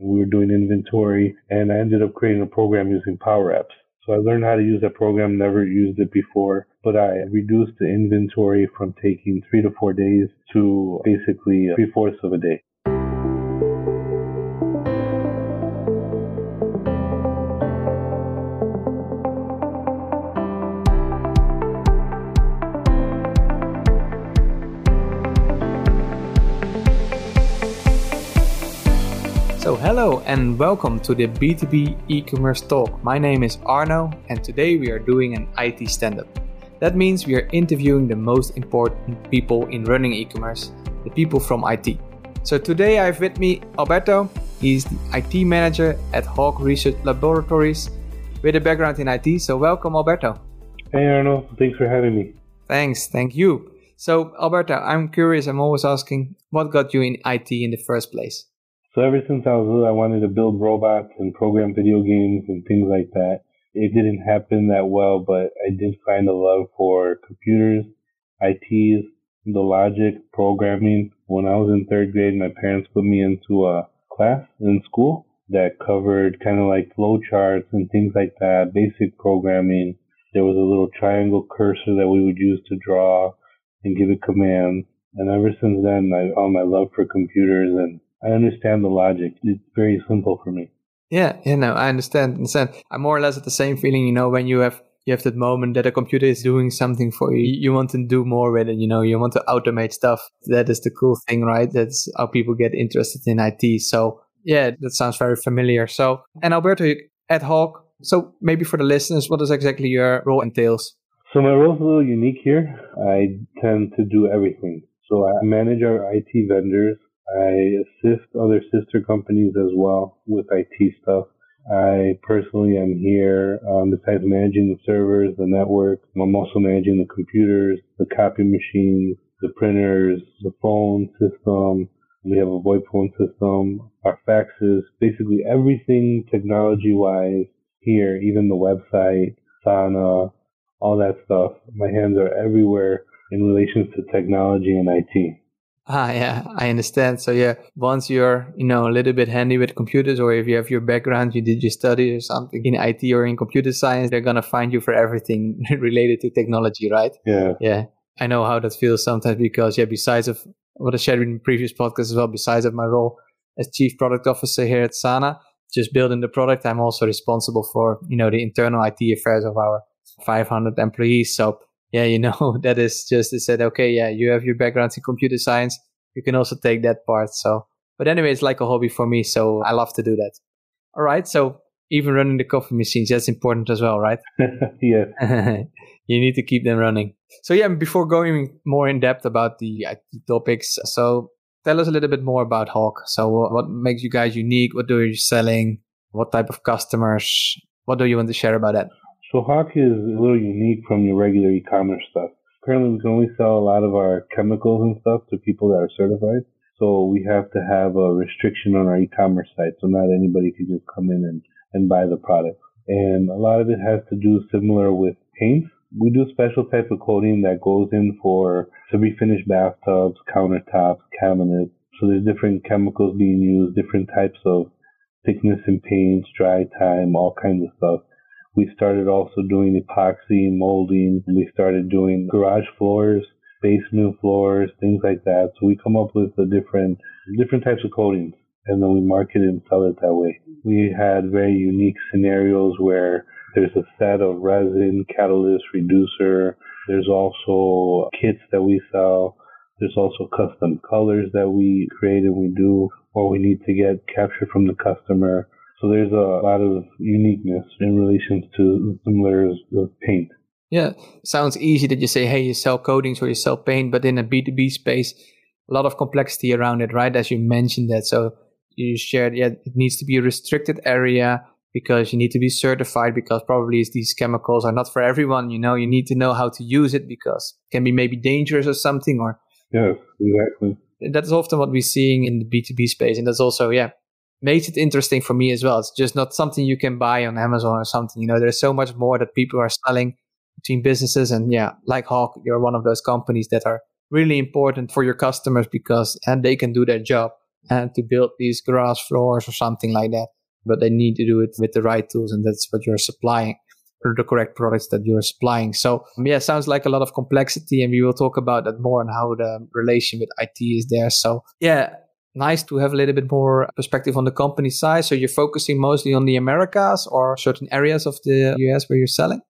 We were doing inventory and I ended up creating a program using Power Apps. So I learned how to use that program, never used it before, but I reduced the inventory from taking three to four days to basically three fourths of a day. And welcome to the B2B e-commerce talk. My name is Arno and today we are doing an IT stand-up. That means we are interviewing the most important people in running e-commerce, the people from IT. So today I have with me Alberto. He's the IT manager at Hawk Research Laboratories with a background in IT. So welcome Alberto. Hey Arno, thanks for having me. Thanks, thank you. So Alberto, I'm curious, I'm always asking, what got you in IT in the first place? So ever since I was little, I wanted to build robots and program video games and things like that. It didn't happen that well, but I did find a love for computers, ITs, the logic, programming. When I was in third grade, my parents put me into a class in school that covered kind of like flow charts and things like that, basic programming. There was a little triangle cursor that we would use to draw and give it commands. And ever since then, I found my love for computers and I understand the logic. It's very simple for me. Yeah, you know, I understand. understand. I'm more or less at the same feeling, you know, when you have you have that moment that a computer is doing something for you. You want to do more with it, you know, you want to automate stuff. That is the cool thing, right? That's how people get interested in IT. So yeah, that sounds very familiar. So and Alberto at Hawk. So maybe for the listeners, what does exactly your role entails? So my role is a little unique here. I tend to do everything. So I manage our IT vendors I assist other sister companies as well with IT stuff. I personally am here, um, besides managing the servers, the network, I'm also managing the computers, the copy machines, the printers, the phone system. We have a VoIP phone system, our faxes, basically everything technology wise here, even the website, Sana, all that stuff. My hands are everywhere in relation to technology and IT. Ah, yeah, I understand. So yeah, once you're, you know, a little bit handy with computers, or if you have your background, you did your study or something in IT or in computer science, they're gonna find you for everything related to technology, right? Yeah. Yeah. I know how that feels sometimes because yeah, besides of what I shared in the previous podcast as well, besides of my role as chief product officer here at Sana, just building the product, I'm also responsible for, you know, the internal IT affairs of our 500 employees. So yeah, you know, that is just they said, okay, yeah, you have your background in computer science. You can also take that part. So, but anyway, it's like a hobby for me. So I love to do that. All right. So even running the coffee machines, that's important as well, right? yeah. you need to keep them running. So yeah, before going more in depth about the uh, IT topics, so tell us a little bit more about Hawk. So what makes you guys unique? What are you selling? What type of customers? What do you want to share about that? So Hawk is a little unique from your regular e-commerce stuff. Apparently, we can only sell a lot of our chemicals and stuff to people that are certified. So we have to have a restriction on our e-commerce site. So not anybody can just come in and, and buy the product. And a lot of it has to do similar with paints. We do special type of coating that goes in for to refinish bathtubs, countertops, cabinets. So there's different chemicals being used, different types of thickness in paints, dry time, all kinds of stuff. We started also doing epoxy, molding. We started doing garage floors, basement floors, things like that. So we come up with the different different types of coatings and then we market and sell it that way. We had very unique scenarios where there's a set of resin, catalyst, reducer. There's also kits that we sell. There's also custom colors that we create and we do, or we need to get captured from the customer. So there's a lot of uniqueness in relation to layers of paint. Yeah, sounds easy that you say, hey, you sell coatings or you sell paint, but in a B2B space, a lot of complexity around it, right? As you mentioned that. So you shared, yeah, it needs to be a restricted area because you need to be certified because probably these chemicals are not for everyone. You know, you need to know how to use it because it can be maybe dangerous or something or. Yes, exactly. That's often what we're seeing in the B2B space. And that's also, yeah, makes it interesting for me as well. It's just not something you can buy on Amazon or something. You know, there's so much more that people are selling between businesses. And yeah, like Hawk, you're one of those companies that are really important for your customers because and they can do their job and to build these grass floors or something like that. But they need to do it with the right tools, and that's what you're supplying or the correct products that you're supplying. So um, yeah, sounds like a lot of complexity, and we will talk about that more and how the relation with IT is there. So yeah, nice to have a little bit more perspective on the company size. So you're focusing mostly on the Americas or certain areas of the US where you're selling?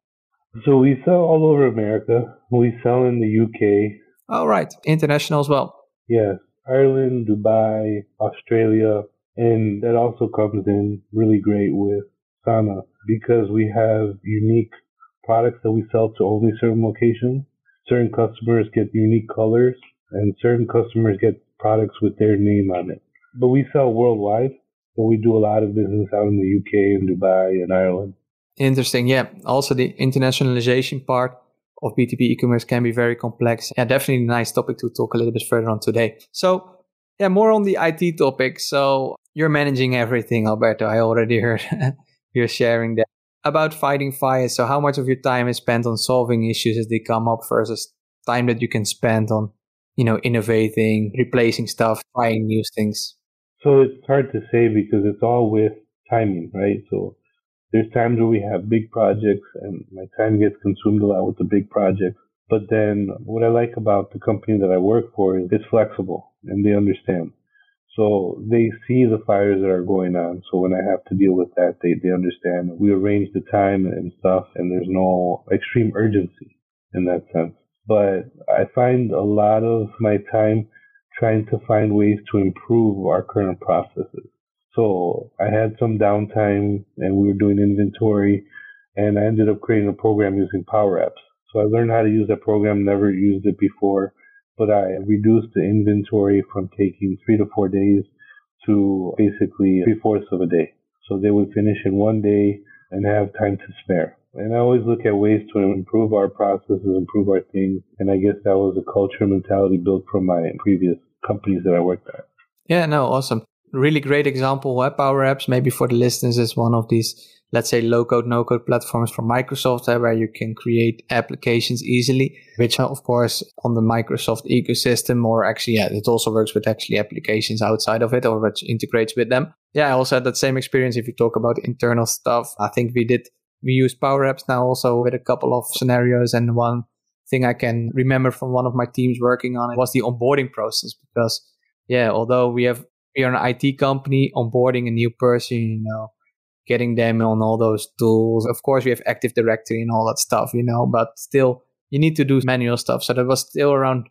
So we sell all over America. We sell in the UK. All oh, right, international as well. Yes, Ireland, Dubai, Australia, and that also comes in really great with Sana because we have unique products that we sell to only certain locations. Certain customers get unique colors, and certain customers get products with their name on it. But we sell worldwide, but we do a lot of business out in the UK and Dubai and Ireland. Interesting. Yeah. Also, the internationalization part of B2B e-commerce can be very complex. Yeah, definitely a nice topic to talk a little bit further on today. So, yeah, more on the IT topic. So, you're managing everything, Alberto. I already heard you're sharing that about fighting fires. So, how much of your time is spent on solving issues as they come up versus time that you can spend on you know, innovating, replacing stuff, trying new things? So it's hard to say because it's all with timing, right? So there's times where we have big projects and my time gets consumed a lot with the big projects. But then what I like about the company that I work for is it's flexible and they understand. So they see the fires that are going on. So when I have to deal with that, they, they understand. We arrange the time and stuff and there's no extreme urgency in that sense but I find a lot of my time trying to find ways to improve our current processes. So I had some downtime and we were doing inventory and I ended up creating a program using Power Apps. So I learned how to use that program, never used it before, but I reduced the inventory from taking three to four days to basically three fourths of a day. So they would finish in one day and have time to spare. And I always look at ways to improve our processes, improve our things. And I guess that was a culture mentality built from my previous companies that I worked at. Yeah, no, awesome. Really great example. Web Power Apps, maybe for the listeners, is one of these, let's say, low code, no code platforms from Microsoft uh, where you can create applications easily, which, are, of course, on the Microsoft ecosystem, or actually, yeah, it also works with actually applications outside of it or which integrates with them. Yeah, I also had that same experience if you talk about internal stuff. I think we did we use Power Apps now also with a couple of scenarios. And one thing I can remember from one of my teams working on it was the onboarding process because, yeah, although we have, we are an IT company onboarding a new person, you know, getting them on all those tools. Of course, we have Active Directory and all that stuff, you know, but still you need to do manual stuff. So that was still around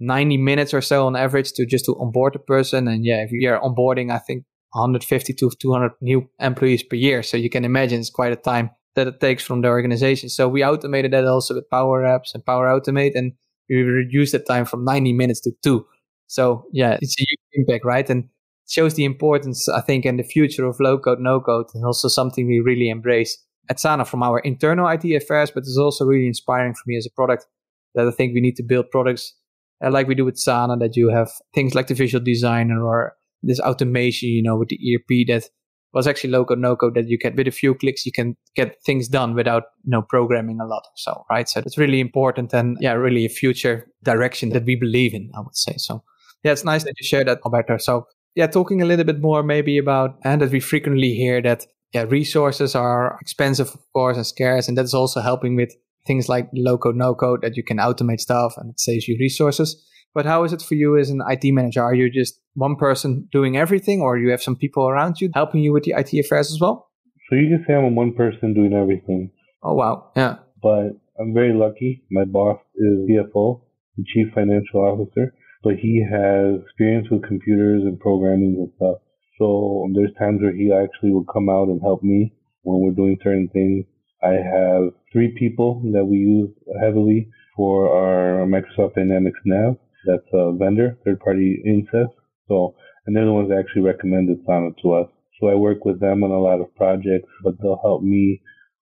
90 minutes or so on average to just to onboard a person. And yeah, if you are onboarding, I think 150 to 200 new employees per year. So you can imagine it's quite a time that it takes from the organization. So we automated that also with Power Apps and Power Automate, and we reduced the time from 90 minutes to two. So yeah, it's a huge impact, right? And shows the importance, I think, in the future of low code, no code, and also something we really embrace at Sana from our internal IT affairs, but it's also really inspiring for me as a product that I think we need to build products uh, like we do with Sana, that you have things like the visual designer or this automation, you know, with the ERP that was actually low code, no code that you can, with a few clicks, you can get things done without, you know, programming a lot. So, right. So it's really important and yeah, really a future direction that we believe in, I would say. So yeah, it's nice that you share that, Alberto. So yeah, talking a little bit more maybe about, and that we frequently hear that, yeah, resources are expensive, of course, and scarce. And that's also helping with things like low code, no code that you can automate stuff and it saves you resources. But how is it for you as an IT manager? Are you just one person doing everything, or you have some people around you helping you with the IT affairs as well? So you can say I'm one person doing everything. Oh wow, yeah. But I'm very lucky. My boss is CFO, the Chief Financial Officer, but he has experience with computers and programming and stuff. So there's times where he actually will come out and help me when we're doing certain things. I have three people that we use heavily for our Microsoft Dynamics Nav that's a vendor, third party incest. So, and they're the ones that actually recommended Sana to us. So I work with them on a lot of projects, but they'll help me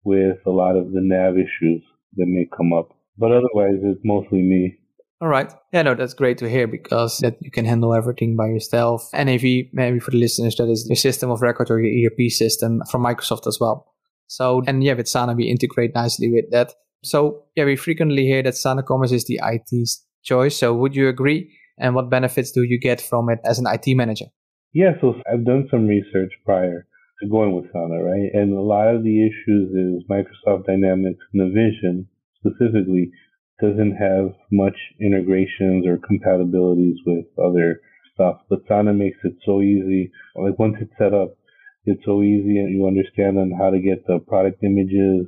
with a lot of the nav issues that may come up. But otherwise, it's mostly me. All right. Yeah, no, that's great to hear because that you can handle everything by yourself. NAV, maybe for the listeners, that is your system of record or your ERP system from Microsoft as well. So, and yeah, with Sana, we integrate nicely with that. So, yeah, we frequently hear that Sana Commerce is the IT choice. So would you agree? And what benefits do you get from it as an IT manager? Yeah, so I've done some research prior to going with Sana, right? And a lot of the issues is Microsoft Dynamics Navision specifically doesn't have much integrations or compatibilities with other stuff. But Sana makes it so easy. Like once it's set up, it's so easy and you understand on how to get the product images,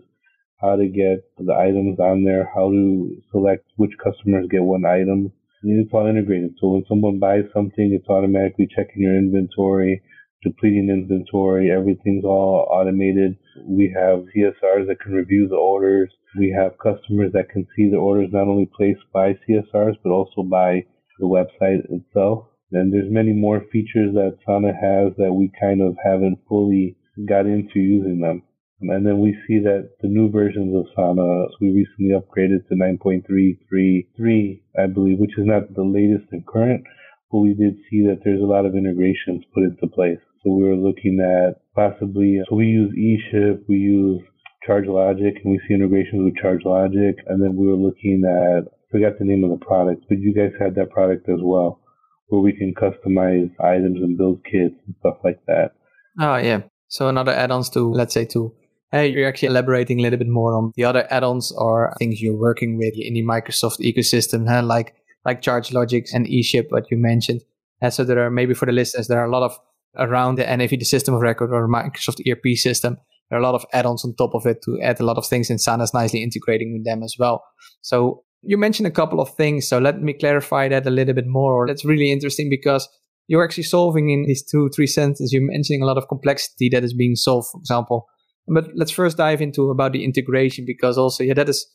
how to get the items on there, how to select which customers get one item. It's all integrated. So when someone buys something, it's automatically checking your inventory, depleting inventory. Everything's all automated. We have CSRs that can review the orders. We have customers that can see the orders not only placed by CSRs, but also by the website itself. And there's many more features that Sana has that we kind of haven't fully got into using them. And then we see that the new versions of Sana, we recently upgraded to 9.333, I believe, which is not the latest and current, but we did see that there's a lot of integrations put into place. So we were looking at possibly, so we use eShip, we use ChargeLogic, and we see integrations with ChargeLogic. And then we were looking at, I forgot the name of the product, but you guys had that product as well, where we can customize items and build kits and stuff like that. Oh, yeah. So another add-ons to, let's say, to Hey, you're actually elaborating a little bit more on the other add-ons or things you're working with in the Microsoft ecosystem, huh? like like ChargeLogic and eShip, what you mentioned. And so there are maybe for the listeners, there are a lot of around the NAV, the system of record or Microsoft ERP system. There are a lot of add-ons on top of it to add a lot of things, and Sana's nicely integrating with them as well. So you mentioned a couple of things, so let me clarify that a little bit more. That's really interesting because you're actually solving in these two, three sentences. You're mentioning a lot of complexity that is being solved. For example, but let's first dive into about the integration because also, yeah, that is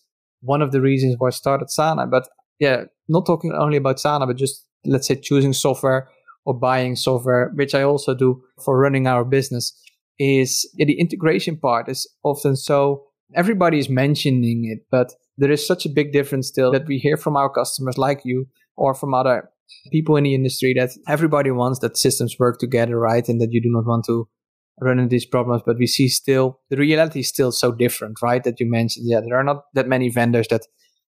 one of the reasons why I started Sana. But yeah, not talking only about Sana, but just let's say choosing software or buying software, which I also do for running our business, is yeah, the integration part is often so everybody is mentioning it, but there is such a big difference still that we hear from our customers like you or from other people in the industry that everybody wants that systems work together, right? And that you do not want to run into these problems, but we see still the reality is still so different, right? That you mentioned, yeah, there are not that many vendors that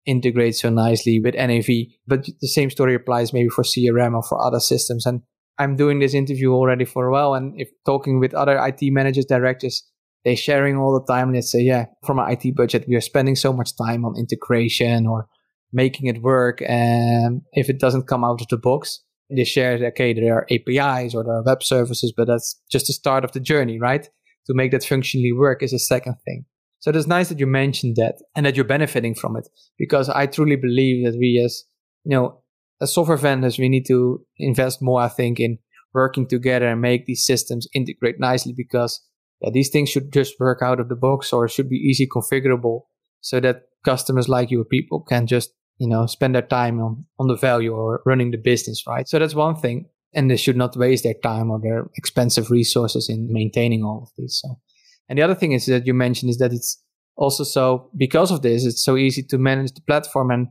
integrate so nicely with NAV, but the same story applies maybe for CRM or for other systems. And I'm doing this interview already for a while, and if talking with other IT managers, directors, they're sharing all the time. And they say, yeah, from an IT budget, we are spending so much time on integration or making it work. And if it doesn't come out of the box, they share, okay, there are APIs or there are web services, but that's just the start of the journey, right? To make that functionally work is a second thing. So it's nice that you mentioned that and that you're benefiting from it because I truly believe that we as, you know, as software vendors, we need to invest more, I think, in working together and make these systems integrate nicely because yeah, these things should just work out of the box or should be easy configurable so that customers like your people can just you know spend their time on on the value or running the business right? So that's one thing and they should not waste their time or their expensive resources in maintaining all of these so. And the other thing is that you mentioned is that it's also so because of this it's so easy to manage the platform and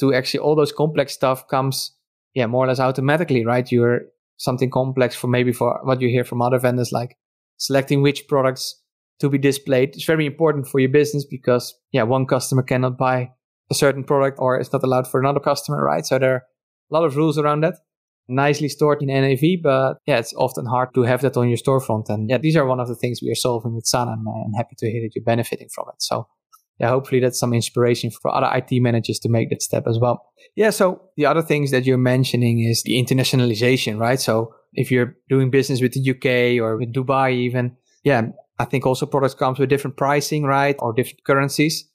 to actually all those complex stuff comes yeah more or less automatically right? You're something complex for maybe for what you hear from other vendors like selecting which products to be displayed. It's very important for your business because yeah one customer cannot buy a certain product or it's not allowed for another customer, right? So there are a lot of rules around that. Nicely stored in NAV, but yeah, it's often hard to have that on your storefront. And yeah, these are one of the things we are solving with Sana. And uh, I'm happy to hear that you're benefiting from it. So yeah, hopefully that's some inspiration for other IT managers to make that step as well. Yeah. So the other things that you're mentioning is the internationalization, right? So if you're doing business with the UK or with Dubai, even, yeah, I think also products comes with different pricing, right? Or different currencies.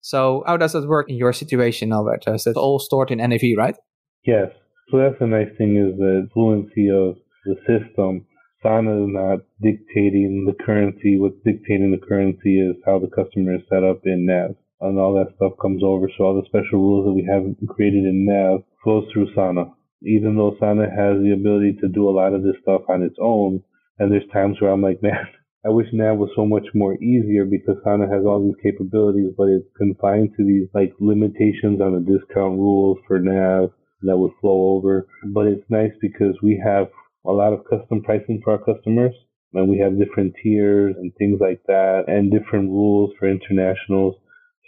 So how does that work in your situation, Alberto? Is it all stored in NAV, right? Yes. So that's the nice thing is the fluency of the system. Sana is not dictating the currency. What's dictating the currency is how the customer is set up in NAV. And all that stuff comes over. So all the special rules that we have created in NAV flows through Sana. Even though Sana has the ability to do a lot of this stuff on its own, and there's times where I'm like, man, I wish Nav was so much more easier because Sana has all these capabilities, but it's confined to these like limitations on the discount rules for Nav that would flow over. But it's nice because we have a lot of custom pricing for our customers and we have different tiers and things like that and different rules for internationals.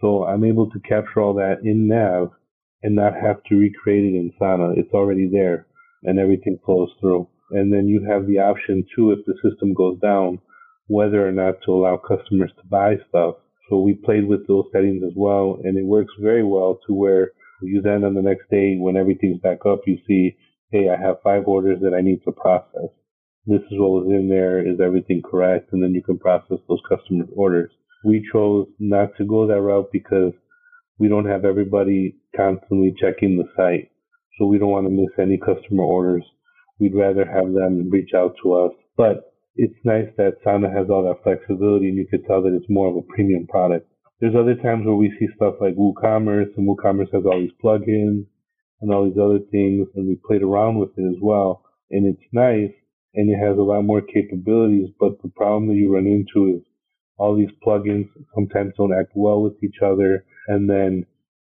So I'm able to capture all that in Nav and not have to recreate it in Sana. It's already there and everything flows through. And then you have the option too, if the system goes down, whether or not to allow customers to buy stuff. So we played with those settings as well, and it works very well to where you then on the next day, when everything's back up, you see, hey, I have five orders that I need to process. This is what was in there. Is everything correct? And then you can process those customers' orders. We chose not to go that route because we don't have everybody constantly checking the site. So we don't want to miss any customer orders. We'd rather have them reach out to us. But it's nice that Sana has all that flexibility and you could tell that it's more of a premium product. There's other times where we see stuff like WooCommerce and WooCommerce has all these plugins and all these other things and we played around with it as well. And it's nice and it has a lot more capabilities, but the problem that you run into is all these plugins sometimes don't act well with each other. And then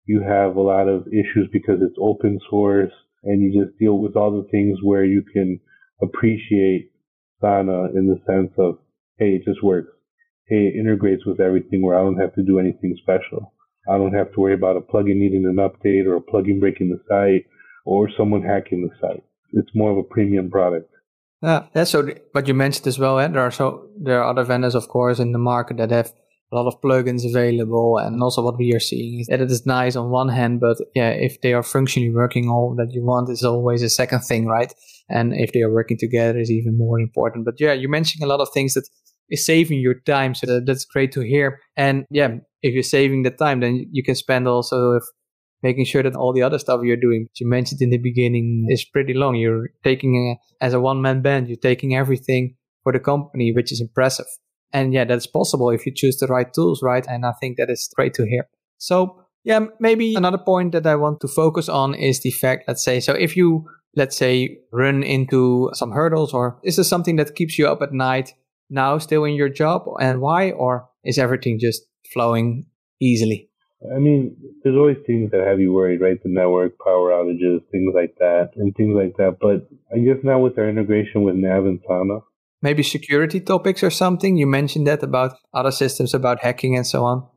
you have a lot of issues because it's open source and you just deal with all the things where you can appreciate In the sense of, hey, it just works hey, it integrates with everything where I don't have to do anything special. I don't have to worry about a plugin needing an update or a plugin breaking the site or someone hacking the site. It's more of a premium product. Yeah, yeah. So But you mentioned as well, eh? there are so there are other vendors, of course, in the market that have a lot of plugins available, and also what we are seeing is that it is nice on one hand, but yeah, if they are functionally working all that you want, is always a second thing, right? And if they are working together, is even more important. But yeah, you're mentioning a lot of things that is saving your time. So that, that's great to hear. And yeah, if you're saving the time, then you can spend also with making sure that all the other stuff you're doing, you mentioned in the beginning, is pretty long. You're taking, a, as a one man band, you're taking everything for the company, which is impressive. And yeah, that's possible if you choose the right tools, right? And I think that is great to hear. So yeah, maybe another point that I want to focus on is the fact, let's say, so if you, let's say, run into some hurdles or is this something that keeps you up at night now still in your job and why? Or is everything just flowing easily? I mean, there's always things that have you worried, right? The network, power outages, things like that, and things like that. But I guess now with our integration with Nav and Sana, maybe security topics or something. You mentioned that about other systems, about hacking and so on.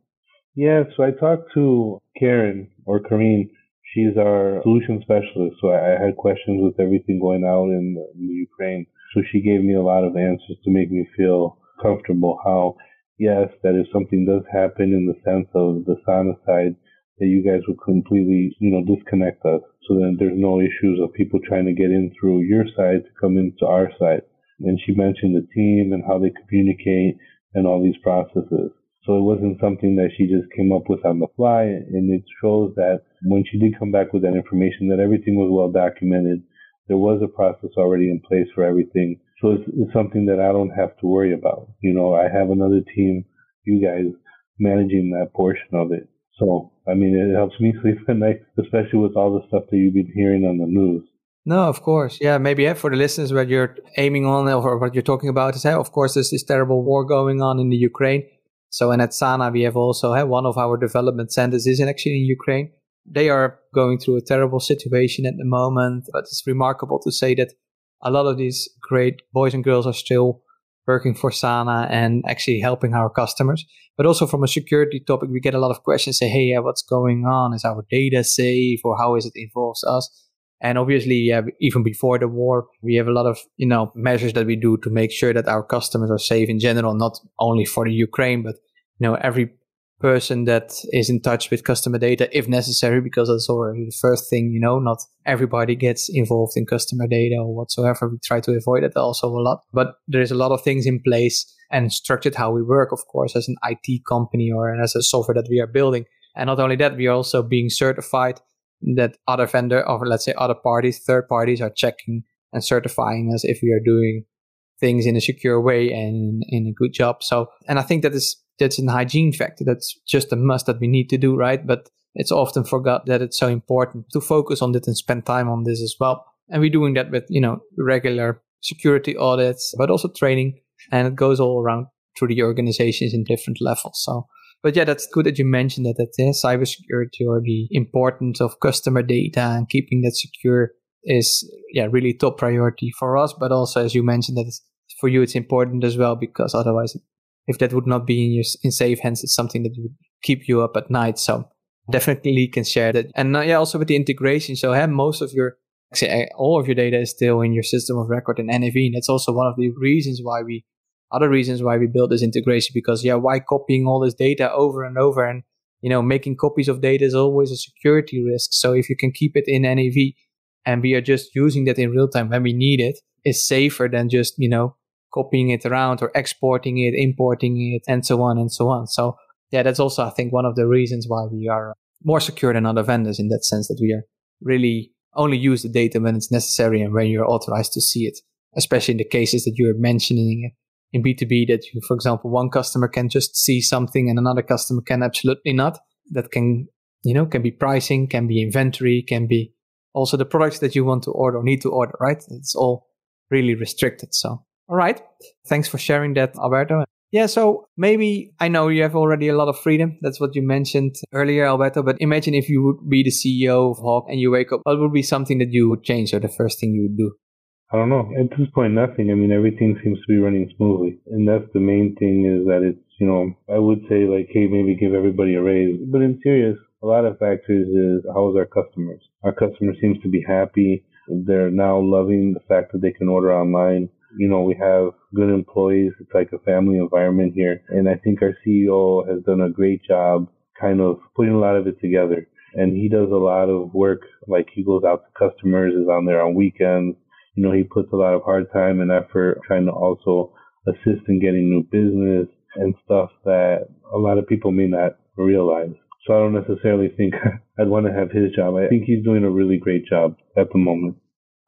Yeah, so I talked to Karen or Karine. She's our solution specialist. So I had questions with everything going out in, in the Ukraine. So she gave me a lot of answers to make me feel comfortable how, yes, that if something does happen in the sense of the Sana side, that you guys will completely, you know, disconnect us. So then there's no issues of people trying to get in through your side to come into our side. And she mentioned the team and how they communicate and all these processes. So it wasn't something that she just came up with on the fly. And it shows that when she did come back with that information, that everything was well documented there was a process already in place for everything. So it's, it's something that I don't have to worry about. You know, I have another team, you guys, managing that portion of it. So, I mean, it helps me sleep at night, especially with all the stuff that you've been hearing on the news. No, of course. Yeah, maybe yeah, for the listeners, what you're aiming on or what you're talking about is, hey, of course, there's this terrible war going on in the Ukraine. So, and at Sana, we have also, hey, one of our development centers is actually in Ukraine. They are going through a terrible situation at the moment, but it's remarkable to say that a lot of these great boys and girls are still working for Sana and actually helping our customers. But also from a security topic, we get a lot of questions say, hey, yeah, what's going on? Is our data safe or how is it involves us? And obviously, yeah, even before the war, we have a lot of, you know, measures that we do to make sure that our customers are safe in general, not only for the Ukraine, but, you know, every person that is in touch with customer data if necessary, because that's already the first thing, you know, not everybody gets involved in customer data or whatsoever. We try to avoid it also a lot, but there's a lot of things in place and structured how we work, of course, as an IT company or as a software that we are building. And not only that, we are also being certified that other vendor or let's say other parties, third parties are checking and certifying us if we are doing things in a secure way and in a good job. So, and I think that is that's an hygiene factor. That's just a must that we need to do, right? But it's often forgot that it's so important to focus on it and spend time on this as well. And we're doing that with, you know, regular security audits, but also training. And it goes all around through the organizations in different levels. So, but yeah, that's good that you mentioned that, that yeah, cybersecurity or the importance of customer data and keeping that secure is, yeah, really top priority for us. But also, as you mentioned, that for you, it's important as well because otherwise if that would not be in your in safe hands, it's something that would keep you up at night. So definitely can share that. And uh, yeah, also with the integration. So have most of your all of your data is still in your system of record in NAV. And that's also one of the reasons why we, other reasons why we built this integration because yeah, why copying all this data over and over and, you know, making copies of data is always a security risk. So if you can keep it in NAV and we are just using that in real time when we need it, it's safer than just, you know, copying it around or exporting it, importing it, and so on and so on. So yeah, that's also, I think, one of the reasons why we are more secure than other vendors in that sense that we are really only use the data when it's necessary and when you're authorized to see it, especially in the cases that you're mentioning in B2B that you, for example, one customer can just see something and another customer can absolutely not. That can, you know, can be pricing, can be inventory, can be also the products that you want to order or need to order, right? It's all really restricted. So, all right. Thanks for sharing that, Alberto. Yeah, so maybe I know you have already a lot of freedom. That's what you mentioned earlier, Alberto. But imagine if you would be the CEO of Hawk and you wake up, what would be something that you would change or the first thing you would do? I don't know. At this point, nothing. I mean, everything seems to be running smoothly. And that's the main thing is that it's, you know, I would say like, hey, maybe give everybody a raise. But in serious, a lot of factors is how's our customers? Our customer seems to be happy. They're now loving the fact that they can order online you know, we have good employees. It's like a family environment here. And I think our CEO has done a great job kind of putting a lot of it together. And he does a lot of work, like he goes out to customers, is on there on weekends. You know, he puts a lot of hard time and effort trying to also assist in getting new business and stuff that a lot of people may not realize. So I don't necessarily think I'd want to have his job. I think he's doing a really great job at the moment.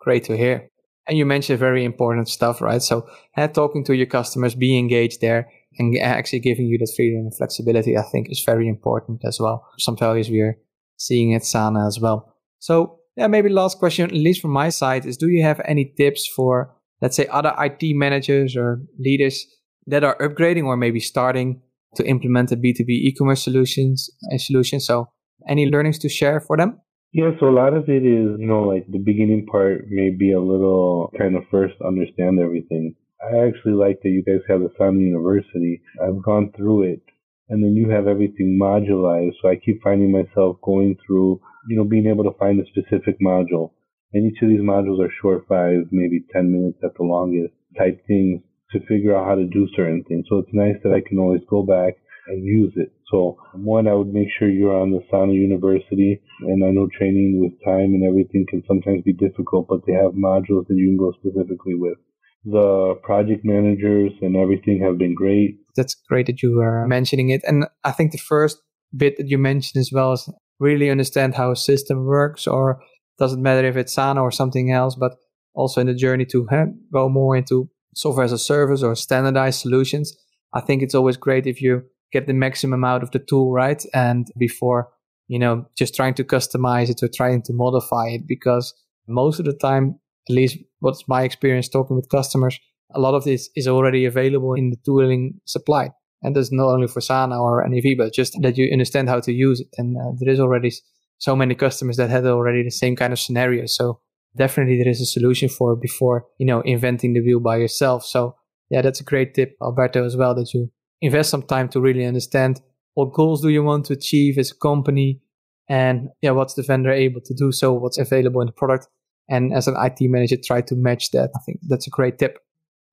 Great to hear. And you mentioned very important stuff, right? So uh, talking to your customers, be engaged there and actually giving you that freedom and flexibility, I think is very important as well. Some values we are seeing at Sana as well. So yeah, maybe last question, at least from my side, is do you have any tips for, let's say, other IT managers or leaders that are upgrading or maybe starting to implement a B2B e-commerce solutions, a solution? So any learnings to share for them? Yeah, so a lot of it is, you know, like the beginning part may be a little kind of first understand everything. I actually like that you guys have the Sana University. I've gone through it and then you have everything modularized. So I keep finding myself going through, you know, being able to find a specific module. And each of these modules are short five, maybe 10 minutes at the longest type things to figure out how to do certain things. So it's nice that I can always go back and use it. So one, I would make sure you're on the Sana University. And I know training with time and everything can sometimes be difficult, but they have modules that you can go specifically with. The project managers and everything have been great. That's great that you are mentioning it. And I think the first bit that you mentioned as well is really understand how a system works or doesn't matter if it's Sana or something else, but also in the journey to huh, go more into software as a service or standardized solutions. I think it's always great if you get the maximum out of the tool, right? And before, you know, just trying to customize it or trying to modify it, because most of the time, at least what's my experience talking with customers, a lot of this is already available in the tooling supplied. And that's not only for Sana or NAV, but just that you understand how to use it. And uh, there is already so many customers that had already the same kind of scenario. So definitely there is a solution for before, you know, inventing the wheel by yourself. So yeah, that's a great tip, Alberto, as well, that you invest some time to really understand what goals do you want to achieve as a company and yeah what's the vendor able to do so what's available in the product and as an IT manager try to match that I think that's a great tip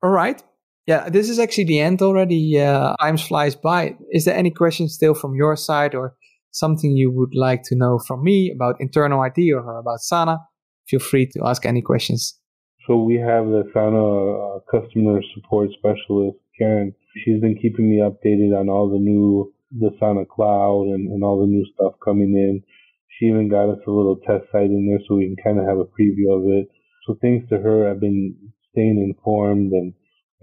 all right yeah this is actually the end already uh, time flies by is there any questions still from your side or something you would like to know from me about internal IT or about Sana feel free to ask any questions so we have the Sana uh, customer support specialist Karen She's been keeping me updated on all the new, the Sana Cloud and, and all the new stuff coming in. She even got us a little test site in there so we can kind of have a preview of it. So thanks to her, I've been staying informed and,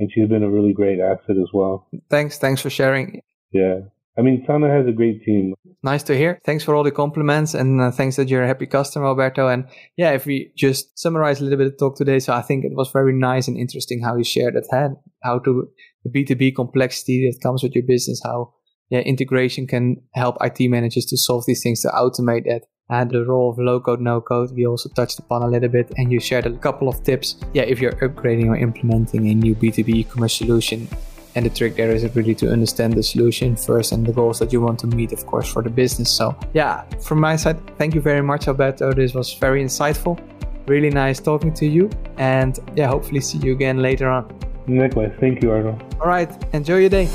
and she's been a really great asset as well. Thanks. Thanks for sharing. Yeah. I mean, Sana has a great team. Nice to hear. Thanks for all the compliments and uh, thanks that you're a happy customer, Alberto. And yeah, if we just summarize a little bit of talk today, so I think it was very nice and interesting how you shared that, how to the B2B complexity that comes with your business, how yeah, integration can help IT managers to solve these things, to automate that. And the role of low code, no code, we also touched upon a little bit. And you shared a couple of tips. Yeah, if you're upgrading or implementing a new B2B e commerce solution. And the trick there is really to understand the solution first and the goals that you want to meet, of course, for the business. So, yeah, from my side, thank you very much, Alberto. This was very insightful Really nice talking to you. And yeah, hopefully see you again later on. Likewise. Thank you, Arno. All right. Enjoy your day.